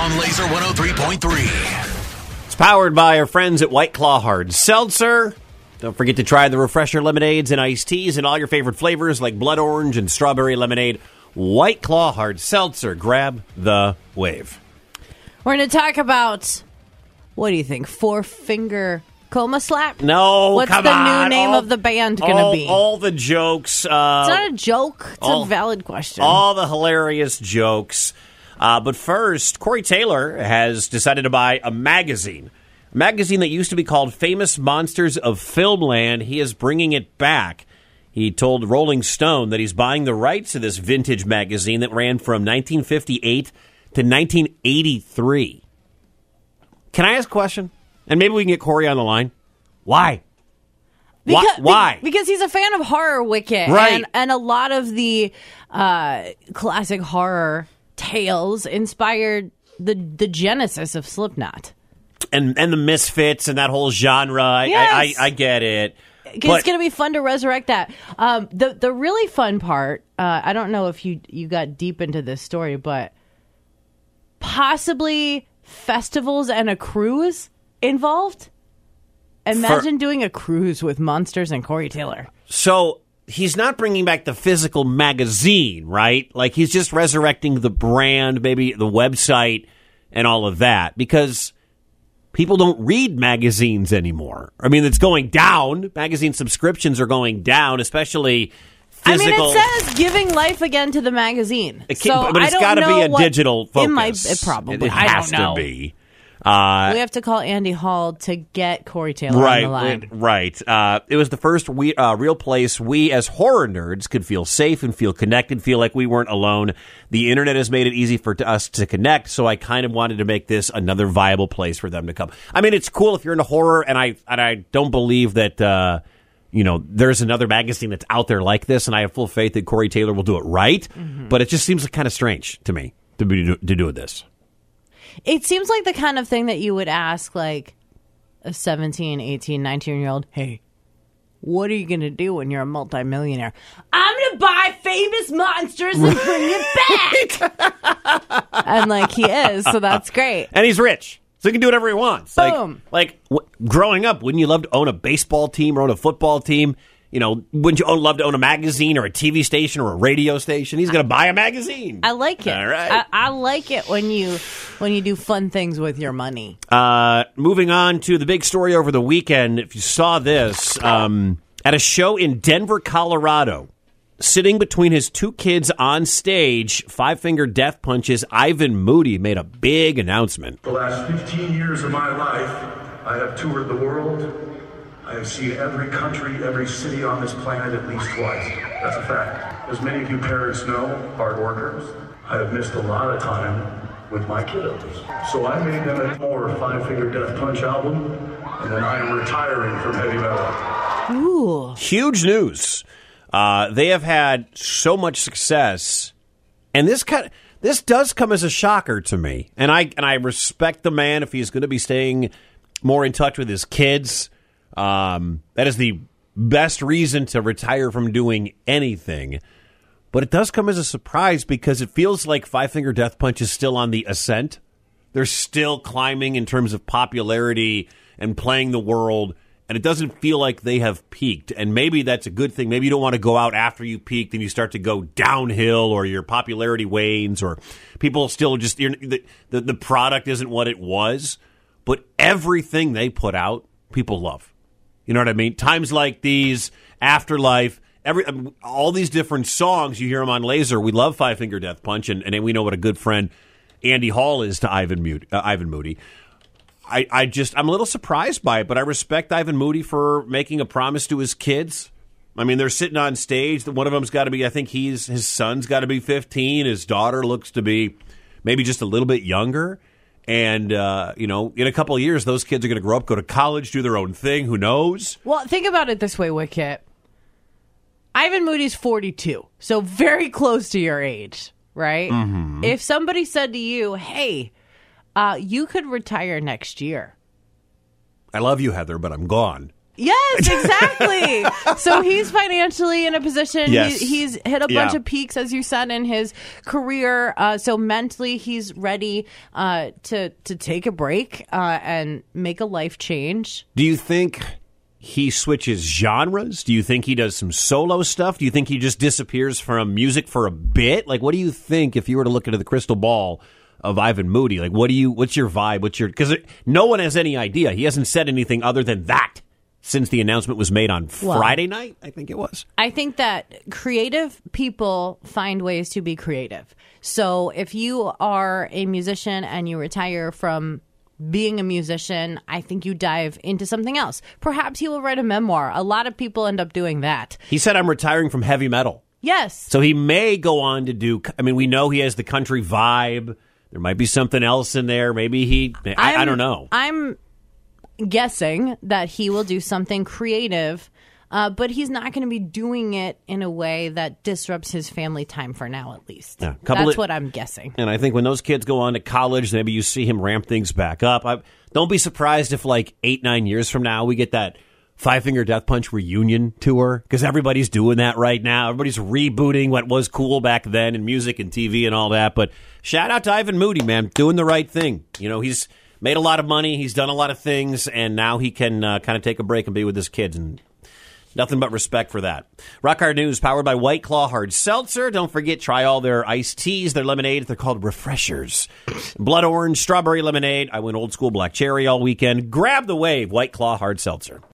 on Laser 103.3. It's powered by our friends at White Claw Hard Seltzer. Don't forget to try the refresher lemonades and iced teas and all your favorite flavors like blood orange and strawberry lemonade. White Claw Hard Seltzer. Grab the wave. We're going to talk about what do you think? Four finger coma slap? No, What's come the on. new name All- of the band going to be? All the jokes. Uh, it's not a joke. It's all- a valid question. all the hilarious jokes. Uh, but first, Corey Taylor has decided to buy a magazine. A magazine that used to be called Famous Monsters of Filmland. He is bringing it back. He told Rolling Stone that he's buying the rights to this vintage magazine that ran from 1958 to 1983. Can I ask a question? And maybe we can get Corey on the line. Why? Why- Because, why? Because he's a fan of horror Wicket, Right. And, and a lot of the uh, classic horror tales inspired the the genesis of Slipknot. and and the Misfits and that whole genre. I, Yes. I, I, I get it. it's going to be fun to resurrect that. Um, the the really fun part, uh, I don't know if you you got deep into this story, but possibly festivals and a cruise involved. Imagine doing a cruise with monsters and Corey Taylor. So he's not bringing back the physical magazine, right? Like he's just resurrecting the brand, maybe the website and all of that because people don't read magazines anymore. I mean, it's going down. Magazine subscriptions are going down, especially physical. I mean, it says giving life again to the magazine. It can't- so but it's got to be a what- digital focus. It might it probably. It I has to be. Uh, We have to call Andy Hall to get Corey Taylor right, on the line. right. Uh, it was the first we, uh, real place we, as horror nerds, could feel safe and feel connected, feel like we weren't alone. The internet has made it easy for t- us to connect, so I kind of wanted to make this another viable place for them to come. I mean, it's cool if you're into horror, and I and I don't believe that. Uh, you know, there's another magazine that's out there like this, and I have full faith that Corey Taylor will do it right. Mm-hmm. But it just seems kind of strange to me to be to do this. It seems like the kind of thing that you would ask like a 17, 18, 19 year old, hey, what are you going to do when you're a multimillionaire? I'm going to buy famous monsters and bring it back. and like he is, so that's great. and he's rich, so he can do whatever he wants. Boom. Like, like w- growing up, wouldn't you love to own a baseball team or own a football team? You know, wouldn't you own, love to own a magazine or a TV station or a radio station? He's going to buy a magazine. I like it. All right. I, I like it when you when you do fun things with your money. Uh, moving on to the big story over the weekend. If you saw this, um, at a show in Denver, Colorado, sitting between his two kids on stage, Five Finger Death Punches, Ivan Moody made a big announcement. The last 15 years of my life, I have toured the world. I have seen every country, every city on this planet at least twice. That's a fact. As many of you parents know, hard workers, I have missed a lot of time with my kiddos. So I made them a more Five Finger Death Punch album, and then I am retiring from heavy metal. Ooh. huge news. Uh, they have had so much success, and this kind of, this does come as a shocker to me. And I and I respect the man if he's going to be staying more in touch with his kids. Um, that is the best reason to retire from doing anything. But it does come as a surprise because it feels like Five Finger Death Punch is still on the ascent. They're still climbing in terms of popularity and playing the world, and it doesn't feel like they have peaked. And maybe that's a good thing. Maybe you don't want to go out after you peaked and you start to go downhill, or your popularity wanes, or people still just the, the the product isn't what it was. But everything they put out, people love. You know what I mean? Times like these, Afterlife, every um, all these different songs you hear them on Laser. We love Five Finger Death Punch, and, and we know what a good friend Andy Hall is to Ivan Moody. Uh, Ivan Moody. I, I just I'm a little surprised by it, but I respect Ivan Moody for making a promise to his kids. I mean, they're sitting on stage. One of them's got to be. I think he's his son's got to be 15. His daughter looks to be maybe just a little bit younger. And uh, you know, in a couple of years, those kids are going to grow up, go to college, do their own thing. Who knows? Well, think about it this way, Wicket. Ivan Moody's 42, so very close to your age, right? Mm-hmm. If somebody said to you, hey, uh, you could retire next year, I love you, Heather, but I'm gone. Yes, exactly. so he's financially in a position. Yes. He, he's hit a bunch Yeah. of peaks, as you said, in his career. Uh, so mentally, he's ready uh, to to take a break uh, and make a life change. Do you think he switches genres? Do you think he does some solo stuff? Do you think he just disappears from music for a bit? Like, what do you think if you were to look into the crystal ball of Ivan Moody? Like, what do you? What's your vibe? What's your? Because no one has any idea. He hasn't said anything other than that since the announcement was made on Well- Friday night. I think it was. I think that creative people find ways to be creative. So if you are a musician and you retire from being a musician, I think you dive into something else. Perhaps you will write a memoir. A lot of people end up doing that. He said, "I'm retiring from heavy metal." Yes. So he may go on to do. I mean, we know he has the country vibe. There might be something else in there. Maybe he. I, I don't know. I'm guessing that he will do something creative, uh, but he's not going to be doing it in a way that disrupts his family time for now, at least. Yeah, That's of- what I'm guessing. And I think when those kids go on to college, maybe you see him ramp things back up. I, don't be surprised if, like, eight, nine years from now, we get that Five Finger Death Punch reunion tour because everybody's doing that right now. Everybody's rebooting what was cool back then in music and TV and all that. But shout out to Ivan Moody, man, doing the right thing. You know, he's made a lot of money, he's done a lot of things, and now he can uh, kind of take a break and be with his kids. And Nothing but respect for that. Rock Hard News powered by White Claw Hard Seltzer. Don't forget, try all their iced teas, their lemonade. They're called refreshers. Blood orange, strawberry lemonade. I went old school black cherry all weekend. Grab the wave, White Claw Hard Seltzer.